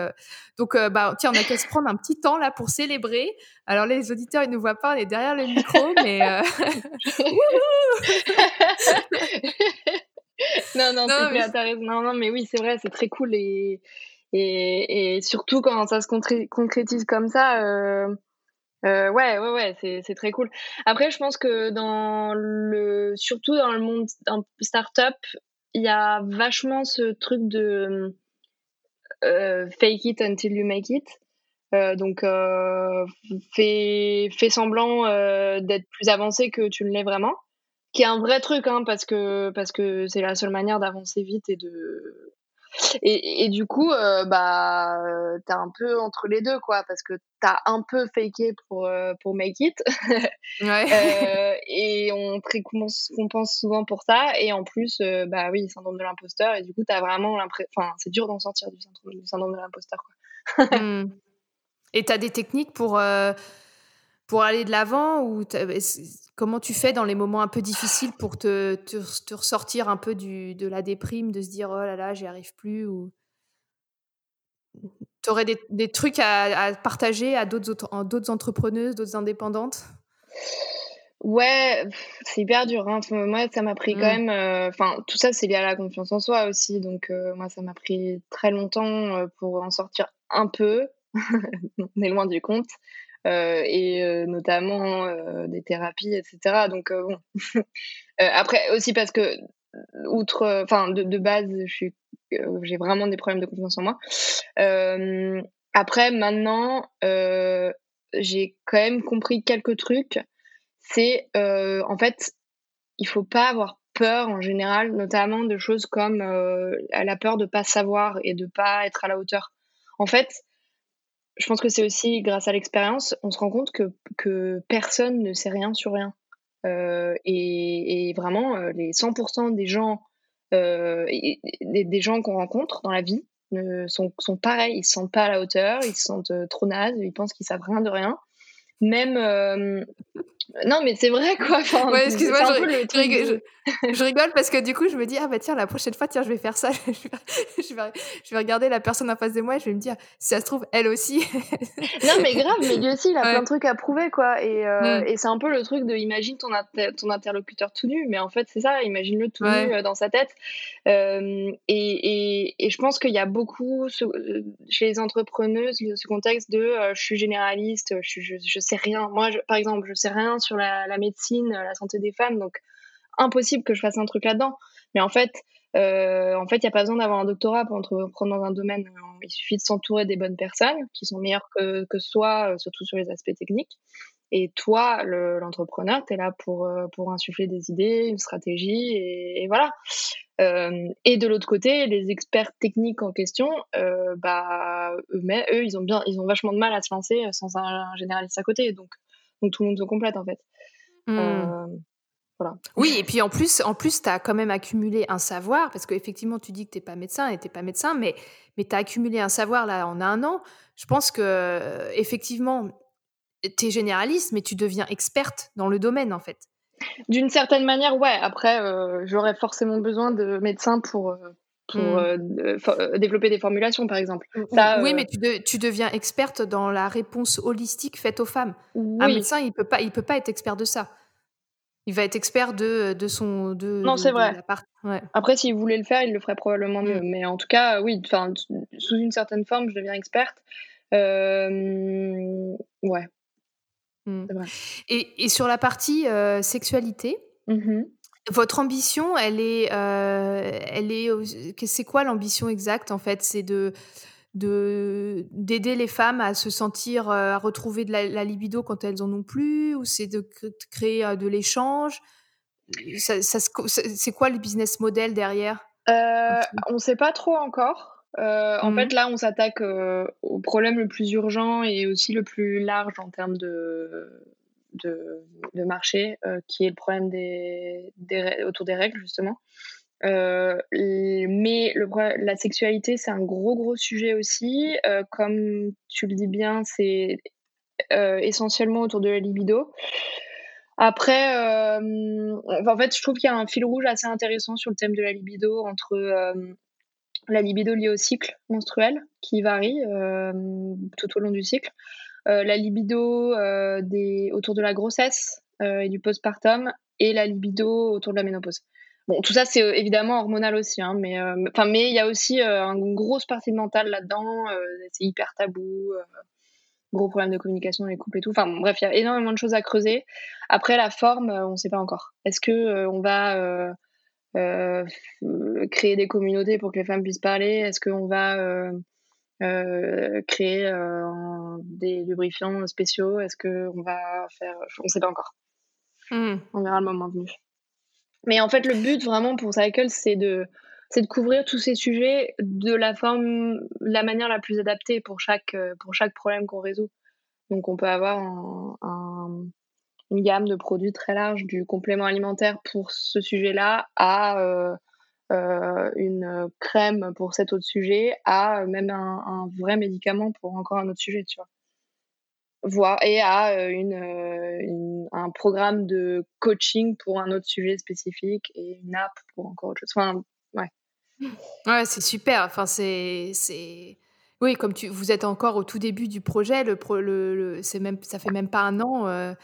donc, bah, tiens, on a qu'à se prendre un petit temps là pour célébrer. Alors, les auditeurs, ils ne voient pas, on est derrière le micro, mais. non, non, non, mais... non, non, mais oui, c'est vrai, c'est très cool et et, surtout quand ça se concrétise comme ça, euh, euh, ouais, ouais, ouais, c'est, très cool. Après, je pense que dans le, surtout dans le monde startup, il y a vachement ce truc de euh, fake it until you make it. Euh, donc, euh, fais, fais semblant d'être plus avancé que tu ne l'es vraiment, qui est un vrai truc, hein, parce que parce que c'est la seule manière d'avancer vite et de et, et, du coup, euh, bah, t'es un peu entre les deux, quoi, parce que t'as un peu faké pour, euh, pour make it. ouais. euh, et on récompense souvent pour ça. Et en plus, euh, bah oui, syndrome de l'imposteur. Et du coup, t'as vraiment l'impression. Enfin, c'est dur d'en sortir du syndrome, du syndrome de l'imposteur, quoi. mmh. Et t'as des techniques pour, euh, pour aller de l'avant ou Comment tu fais dans les moments un peu difficiles pour te, te, ressortir un peu du, de la déprime, de se dire oh là là, j'y arrive plus ou tu aurais des, des, trucs à, partager à d'autres entrepreneuses, d'autres indépendantes? Ouais, c'est hyper dur. Hein. moi, ça m'a pris quand mmh. même. Euh, enfin, tout ça, c'est lié à la confiance en soi aussi. Donc, euh, moi, ça m'a pris très longtemps euh, pour en sortir un peu. On est loin du compte. Euh, et euh, notamment euh, des thérapies, etc. Donc bon. après aussi parce que outre, enfin de, de, base, j'ai vraiment des problèmes de confiance en moi. après maintenant, j'ai quand même compris quelques trucs. C'est en fait, il faut pas avoir peur en général, notamment de choses comme euh, la peur de pas savoir et de pas être à la hauteur. En fait, je pense que c'est aussi grâce à l'expérience, on se rend compte que, que personne ne sait rien sur rien. Euh, et, vraiment, euh, les 100% des gens, euh, des, gens qu'on rencontre dans la vie ne, sont, sont pareils. Ils se sentent pas à la hauteur, ils se sentent euh, trop nazes, ils pensent qu'ils savent rien de rien. Même, euh, non, mais c'est vrai, quoi. Enfin, ouais, excuse-moi, je, je, rigole parce que du coup, je me dis, ah bah tiens, la prochaine fois, tiens, je vais faire ça. je, vais, je vais regarder la personne en face de moi et je vais me dire, si ça se trouve, elle aussi. non, mais grave, mais lui aussi, il a plein de trucs à prouver, quoi. Et, euh, mm. et c'est un peu le truc de, imagine ton, ton interlocuteur tout nu, mais en fait, c'est ça, imagine-le tout nu euh, dans sa tête. Euh, et, et, et, je pense qu'il y a beaucoup ce, chez les entrepreneuses ce contexte de je suis généraliste, je, je, je sais rien. Moi, par exemple, je sais rien sur la, médecine, la santé des femmes, donc impossible que je fasse un truc là-dedans. Mais en fait, euh, en fait, il n'y a pas besoin d'avoir un doctorat pour entreprendre dans un domaine. Il suffit de s'entourer des bonnes personnes qui sont meilleures que, que soi, euh, surtout sur les aspects techniques. Et toi, l'entrepreneur, tu es là pour, euh, pour insuffler des idées, une stratégie, et, voilà. Euh, et de l'autre côté, les experts techniques en question, euh, bah, eux, eux, ils ont bien, ils ont vachement de mal à se lancer sans un, un généraliste à côté. Donc, donc tout le monde se complète en fait. Mmh. Euh, voilà. Oui, et puis en plus, en plus tu as quand même accumulé un savoir, parce qu'effectivement, tu dis que tu n'es pas médecin et tu n'es pas médecin, mais, mais tu as accumulé un savoir là en un an. Je pense que, effectivement, tu es généraliste, mais tu deviens experte dans le domaine en fait. D'une certaine manière, ouais. Après, euh, j'aurais forcément besoin de médecins pour, euh, pour mmh. euh, euh, développer des formulations, par exemple. Ça, oui, euh, mais tu, de, tu, deviens experte dans la réponse holistique faite aux femmes. Oui. Un médecin, il peut pas, il peut pas être expert de ça. Il va être expert de, de son. De, non, c'est vrai. Ouais. Après, s'il voulait le faire, il le ferait probablement mieux. Mmh. Mais en tout cas, oui, sous une certaine forme, je deviens experte. Euh... Ouais. Mmh. Vrai. Et, et, sur la partie sexualité, mmh votre ambition, elle est, euh, elle est, c'est quoi l'ambition exacte en fait? C'est de de d'aider les femmes à se sentir, euh, à retrouver de la, la, libido quand elles en ont plus, ou c'est de créer euh, de l'échange? C'est quoi le business model derrière? On ne sait pas trop encore. En fait, mmh. là, on s'attaque au problème le plus urgent et aussi le plus large en termes de, de, marché, qui est le problème des, autour des règles, justement. mais le, la sexualité, c'est un gros, gros sujet aussi. comme tu le dis bien, c'est essentiellement autour de la libido. Après, en fait, je trouve qu'il y a un fil rouge assez intéressant sur le thème de la libido entre la libido liée au cycle menstruel qui varie euh, tout au long du cycle, euh, la libido euh, autour de la grossesse et du postpartum et la libido autour de la ménopause. Bon, tout ça c'est évidemment hormonal aussi, hein, mais mais il y a aussi une grosse partie mentale là-dedans. c'est hyper tabou gros problème de communication dans les couples et tout. Enfin bref, il y a énormément de choses à creuser. Après la forme, on ne sait pas encore. Est-ce que on va euh, créer des communautés pour que les femmes puissent parler? Est-ce qu'on va euh, euh, créer des lubrifiants spéciaux? Est-ce qu'on va faire. On ne sait pas encore. Hmm. On verra le moment venu. Mais en fait, le but vraiment pour Cycle, c'est de, c'est de couvrir tous ces sujets de la forme, la manière la plus adaptée pour chaque, pour chaque problème qu'on résout. Donc, on peut avoir un, une gamme de produits très large, du complément alimentaire pour ce sujet-là à euh, euh, une crème pour cet autre sujet, à même un, vrai médicament pour encore un autre sujet, tu vois. Et à euh, une, un programme de coaching pour un autre sujet spécifique et une app pour encore autre chose. Enfin, ouais. Ouais, c'est super. Enfin, c'est, oui, comme tu, vous êtes encore au tout début du projet, le, le, c'est même, ça fait même pas un an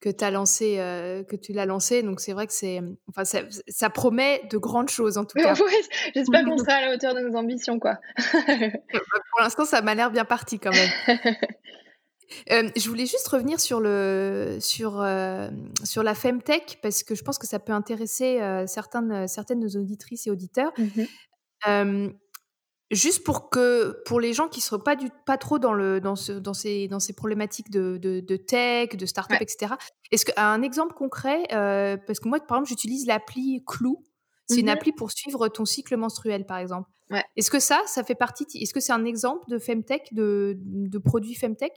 que tu as lancé, euh, que tu l'as lancé. Donc c'est vrai que c'est, enfin, ça, promet de grandes choses en tout cas. J'espère qu'on sera à la hauteur de nos ambitions, quoi. Bah, pour l'instant, ça m'a l'air bien parti quand même. Euh, je voulais juste revenir sur, le, sur, euh, sur la Femtech parce que je pense que ça peut intéresser certaines, certaines de nos auditrices et auditeurs. Mmh Juste pour que pour les gens qui ne sont pas du pas trop dans le dans ce dans ces dans ces problématiques de, de, tech, de start-up, etc. Est-ce qu'un exemple concret euh, parce que moi par exemple j'utilise l'appli Clou, c'est une mmh appli pour suivre ton cycle menstruel par exemple. Est-ce que ça ça fait partie est-ce que c'est un exemple de femtech de de produit femtech?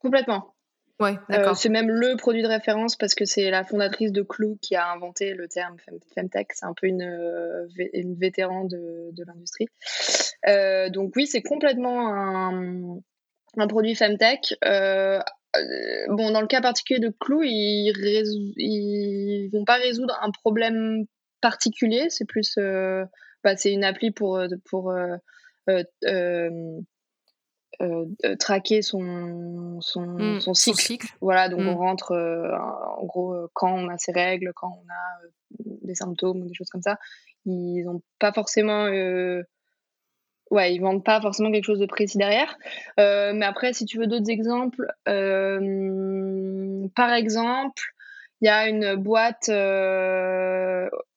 Complètement. Ouais, euh, c'est même le produit de référence parce que c'est la fondatrice de Clou qui a inventé le terme Femtech. C'est un peu une, euh, une vétéran de, de l'industrie. Euh, donc oui, c'est complètement un, un produit Femtech. Euh, bon, dans le cas particulier de Clou, ils, ils vont pas résoudre un problème particulier. C'est plus, bah, c'est une appli pour pour euh, traquer son, son, mmh, son, cycle. Voilà, donc on mmh. rentre euh, en gros euh, quand on a ses règles, quand on a des symptômes ou des choses comme ça. Ils n'ont pas forcément. ouais, ils vendent pas forcément quelque chose de précis derrière. mais après, si tu veux d'autres exemples, par exemple, il y a une boîte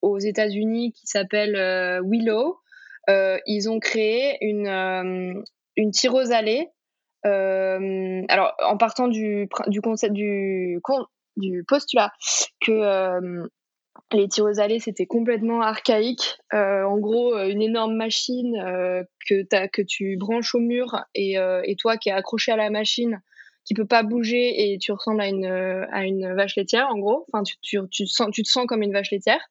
aux États-Unis qui s'appelle Willow. ils ont créé une, une tireuse à lait. Euh, alors, en partant du, concept du, postulat que euh, les tireuses à lait c'était complètement archaïque. Euh, en gros, une énorme machine que, que tu branches au mur et, toi qui es accroché à la machine, qui peut pas bouger et tu ressembles à une, vache laitière en gros. Enfin, tu, tu te sens comme une vache laitière.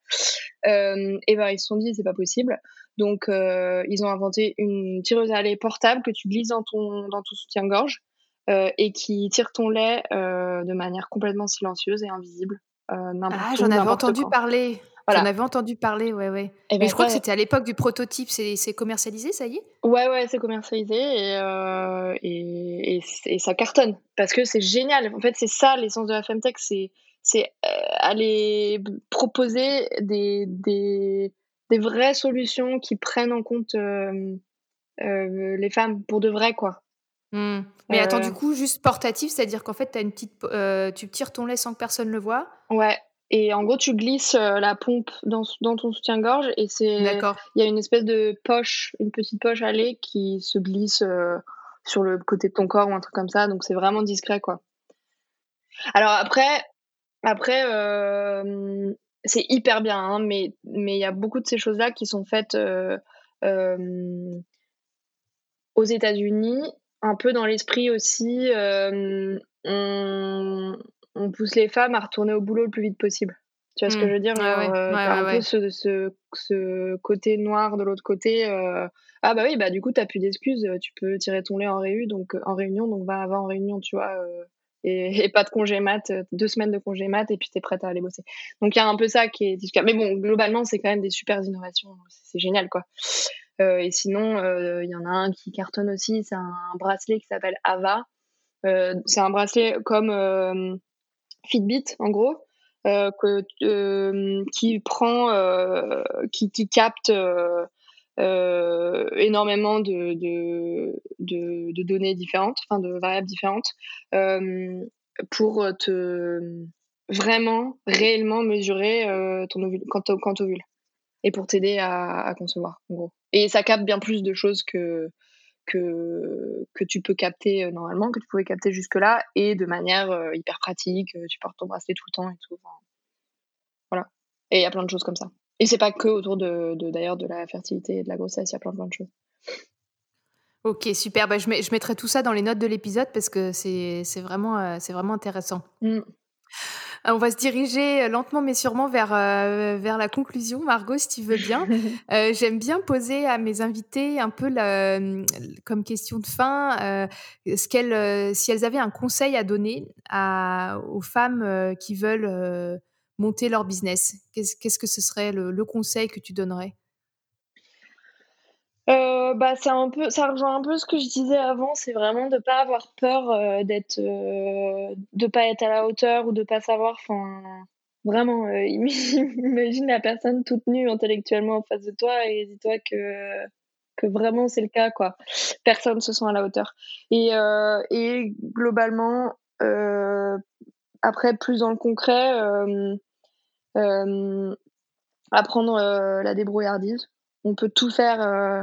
et ben ils se sont dit c'est pas possible. Donc, euh, ils ont inventé une tireuse à lait portable que tu glisses dans ton, dans ton soutien-gorge euh, et qui tire ton lait euh, de manière complètement silencieuse et invisible. ah, j'en avais entendu parler. J'en avais entendu parler, ouais, ouais. Et Mais je crois que c'était à l'époque du prototype. C'est commercialisé, ça y est? Ouais, ouais, c'est commercialisé et, et, et, ça cartonne parce que c'est génial. En fait, c'est ça l'essence de la Femtech, c'est c'est aller proposer des, des des vraies solutions qui prennent en compte euh, euh, les femmes pour de vrai, quoi. Mmh. Mais attends, du euh. coup, juste portatif, c'est-à-dire qu'en fait, as une petite, tu tires ton lait sans que personne le voit Ouais. Et en gros, tu glisses la pompe dans, dans ton soutien-gorge et c'est. D'accord. Il y a une espèce de poche, une petite poche à lait qui se glisse sur le côté de ton corps ou un truc comme ça. Donc c'est vraiment discret, quoi. Alors après, après, c'est hyper bien, hein, mais mais il y a beaucoup de ces choses-là qui sont faites euh, euh, aux États-Unis, un peu dans l'esprit aussi. Euh, on, on, pousse les femmes à retourner au boulot le plus vite possible. Tu vois ce que mmh. je veux dire Un peu ce, ce, ce, côté noir de l'autre côté. ah bah oui, bah du coup, t'as plus d'excuses. Tu peux tirer ton lait en réunion, donc en réunion, donc va, va en réunion, tu vois et, pas de congé mat, euh, deux semaines de congé mat et puis t'es prête à aller bosser. Donc il y a un peu ça qui est discutable. Mais bon, globalement, c'est quand même des super innovations. C'est génial, quoi. Euh, et sinon, euh, il y en a un qui cartonne aussi, c'est un, bracelet qui s'appelle Ava. c'est un bracelet comme Fitbit, en gros, qui prend, qui capte euh, énormément de, de, de, données différentes, enfin de variables différentes, euh, pour te vraiment, réellement mesurer euh, ton ovule, quand, quand et pour t'aider à, à, concevoir, en gros. Et ça capte bien plus de choses que, que, que tu peux capter normalement, que tu pouvais capter jusque-là, et de manière hyper pratique. Tu portes ton bracelet tout le temps et tout. voilà. Et il y a plein de choses comme ça. Et c'est pas que autour de, d'ailleurs de, la fertilité et de la grossesse, il y a plein, plein de choses. Ok, super. Bah, je, je, mettrai tout ça dans les notes de l'épisode parce que c'est, vraiment, euh, c'est vraiment intéressant. Mm. Euh, on va se diriger euh, lentement mais sûrement vers, vers la conclusion, Margot, si tu veux bien. j'aime bien poser à mes invités un peu la, comme question de fin ce qu'elles, si elles avaient un conseil à donner à, aux femmes qui veulent monter leur business? Qu'est-ce que ce serait le, conseil que tu donnerais? Euh, bah, un peu, ça rejoint un peu ce que je disais avant, c'est vraiment de pas avoir peur euh, d'être, euh, de pas être à la hauteur ou de pas savoir. Enfin, vraiment, imagine la personne toute nue intellectuellement en face de toi et dis-toi que que vraiment c'est le cas quoi. Personne se sent à la hauteur. Et et globalement, après plus dans le concret euh, apprendre euh, la débrouillardise. On peut tout faire. Euh,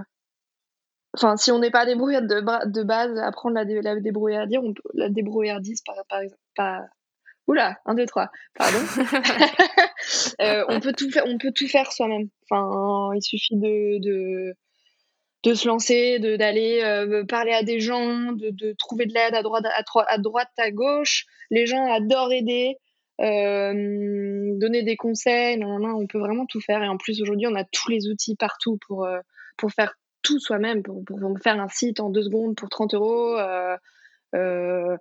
enfin, si on n'est pas débrouillard de, de base, apprendre la, la débrouillardise, on peut, la débrouillardise par, par exemple. Pas, Oula, 1, 2, 3, pardon. on, peut tout faire, on peut tout faire soi-même. Enfin, il suffit de, de, de se lancer, d'aller parler à des gens, de, de trouver de l'aide à droite, à, à droite, à gauche. Les gens adorent aider. Euh, donner des conseils, on peut vraiment tout faire. Et en plus, aujourd'hui, on a tous les outils partout pour, euh, pour faire tout soi-même, pour, faire un site en deux secondes pour 30 euros. Euh,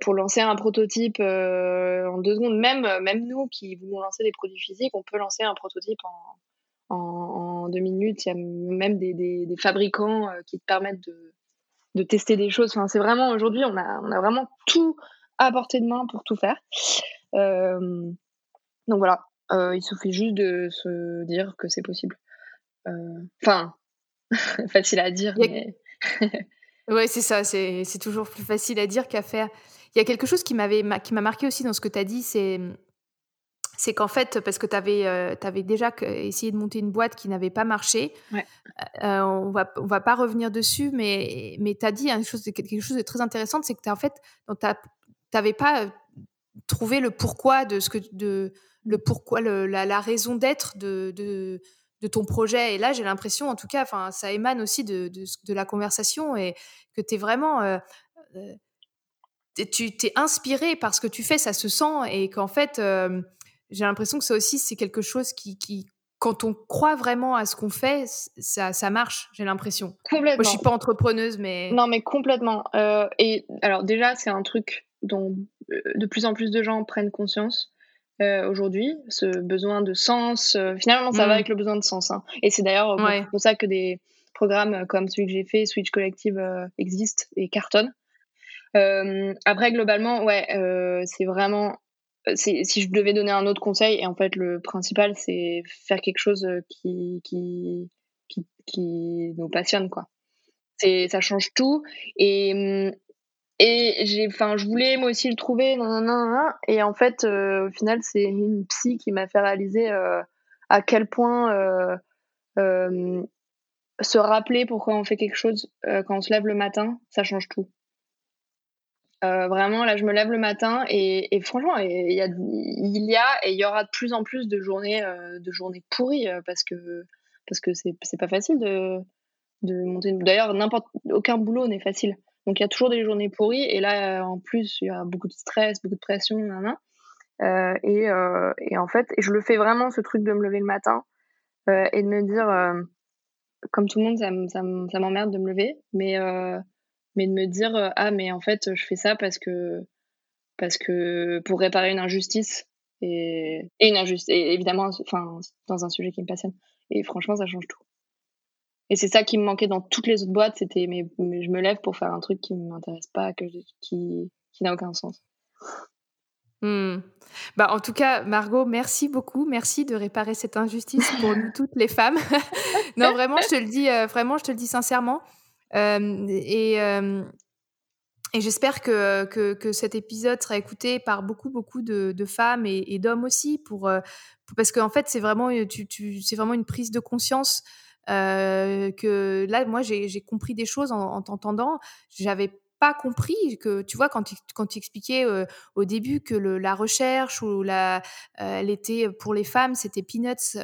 pour lancer un prototype en deux secondes. Même, même nous qui voulons lancer des produits physiques, on peut lancer un prototype en, en, deux minutes. Il y a même des, des, des fabricants qui te permettent de, de tester des choses. Enfin, c'est vraiment aujourd'hui, on a, on a vraiment tout à portée de main pour tout faire. Euh, donc voilà, euh, il suffit juste de se dire que c'est possible. Euh, enfin, facile à dire, mais. ouais, c'est ça, c'est toujours plus facile à dire qu'à faire. Il y a quelque chose qui m'avait qui m'a marqué aussi dans ce que tu as dit, c'est c'est qu'en fait, parce que tu avais, avais, déjà essayé de monter une boîte qui n'avait pas marché, ouais. on va, on va pas revenir dessus, mais, mais tu as dit quelque chose, quelque chose de très intéressant, c'est que en fait, tu n'avais pas trouver le pourquoi de ce que de le pourquoi le, la, raison d'être de, de, de, ton projet et là j'ai l'impression en tout cas enfin ça émane aussi de, de, la conversation et que tu es vraiment euh, euh, tu t'es inspiré par ce que tu fais ça se sent et qu'en fait euh, j'ai l'impression que ça aussi c'est quelque chose qui, qui quand on croit vraiment à ce qu'on fait, ça, ça marche, j'ai l'impression. Complètement. Moi, je suis pas entrepreneuse, mais... Non, mais complètement. et alors déjà, c'est un truc dont euh, de plus en plus de gens prennent conscience euh, aujourd'hui, ce besoin de sens. Euh, finalement, ça va mm. avec le besoin de sens. Hein. Et c'est d'ailleurs pour ça que des programmes comme celui que j'ai fait, Switch Collective, existent et cartonnent. après, globalement, ouais, c'est vraiment. Si je devais donner un autre conseil, et en fait, le principal, c'est faire quelque chose qui, qui, qui, qui nous passionne, quoi. Ça change tout. Et hum, et j'ai, je voulais moi aussi le trouver, et en fait, euh, au final, c'est une psy qui m'a fait réaliser euh, à quel point euh, se rappeler pourquoi on fait quelque chose quand on se lève le matin, ça change tout. vraiment, là, je me lève le matin et, et franchement, il y, a, il y a et il y aura de plus en plus de journées, de journées pourries parce que parce que c'est pas facile de, de monter. D'ailleurs, n'importe aucun boulot n'est facile. Donc il y a toujours des journées pourries. Et là en plus il y a beaucoup de stress, beaucoup de pression, euh, et, euh, et, en fait, et je le fais vraiment ce truc de me lever le matin euh, et de me dire, euh, comme tout le monde, ça, m'emmerde de me lever, mais de me dire ah mais en fait je fais ça parce que pour réparer une injustice. Et, et une injustice et évidemment enfin dans un sujet qui me passionne. Et franchement ça change tout et c'est ça qui me manquait dans toutes les autres boîtes, c'était mais, je me lève pour faire un truc qui ne m'intéresse pas, qui, qui n'a aucun sens. Hmm. Bah, en tout cas, Margot, merci beaucoup. Merci de réparer cette injustice pour nous toutes les femmes. non, vraiment, je te le dis, euh, vraiment, je te le dis sincèrement. Euh, et, euh, et j'espère que, que, que, cet épisode sera écouté par beaucoup, beaucoup de, de femmes et, d'hommes aussi, pour, parce qu'en fait, c'est vraiment, tu, tu, c'est vraiment une prise de conscience euh, que là, moi, j'ai compris des choses en, en t'entendant. J'avais pas compris que, tu vois, quand tu, quand expliquais euh, au début que le, la recherche ou la, euh, elle était pour les femmes, c'était peanuts,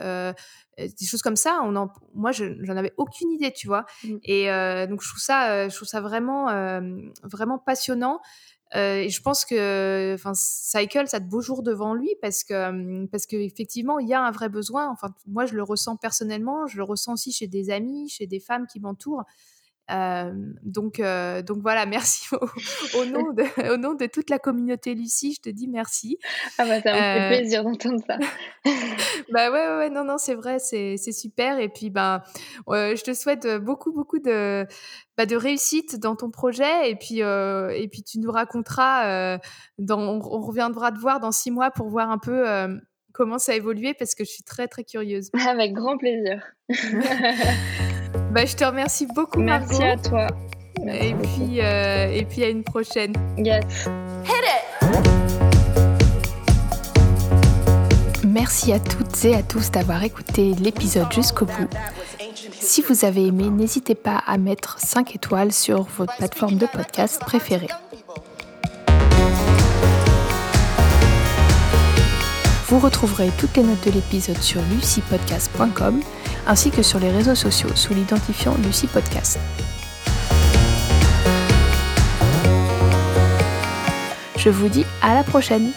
des choses comme ça. On en, moi, j'en avais aucune idée, tu vois. Mmh. Et donc, je trouve ça, je trouve ça vraiment, vraiment passionnant. Euh, et je pense que, Cycle, ça a de beaux jours devant lui parce que, parce qu'effectivement, il y a un vrai besoin. Enfin, moi, je le ressens personnellement, je le ressens aussi chez des amis, chez des femmes qui m'entourent. Euh, donc, euh, donc voilà, merci au, nom de, au nom de toute la communauté Lucie, je te dis merci. Ah bah ça me fait euh, plaisir d'entendre ça. bah ouais, ouais, non, non, c'est vrai, c'est super. Et puis ben, je te souhaite beaucoup, beaucoup de, bah, de réussite dans ton projet. Et puis, et puis tu nous raconteras, dans, on, on, reviendra te voir dans six mois pour voir un peu comment ça a évolué parce que je suis très, très curieuse. Avec grand plaisir. Bah, je te remercie beaucoup. Merci à toi. et, puis, euh, et puis à une prochaine. Yes. Merci à toutes et à tous d'avoir écouté l'épisode jusqu'au bout. Si vous avez aimé, n'hésitez pas à mettre 5 étoiles sur votre plateforme de podcast préférée. Vous retrouverez toutes les notes de l'épisode sur lucypodcast.com ainsi que sur les réseaux sociaux sous l'identifiant Lucie Podcast. Je vous dis à la prochaine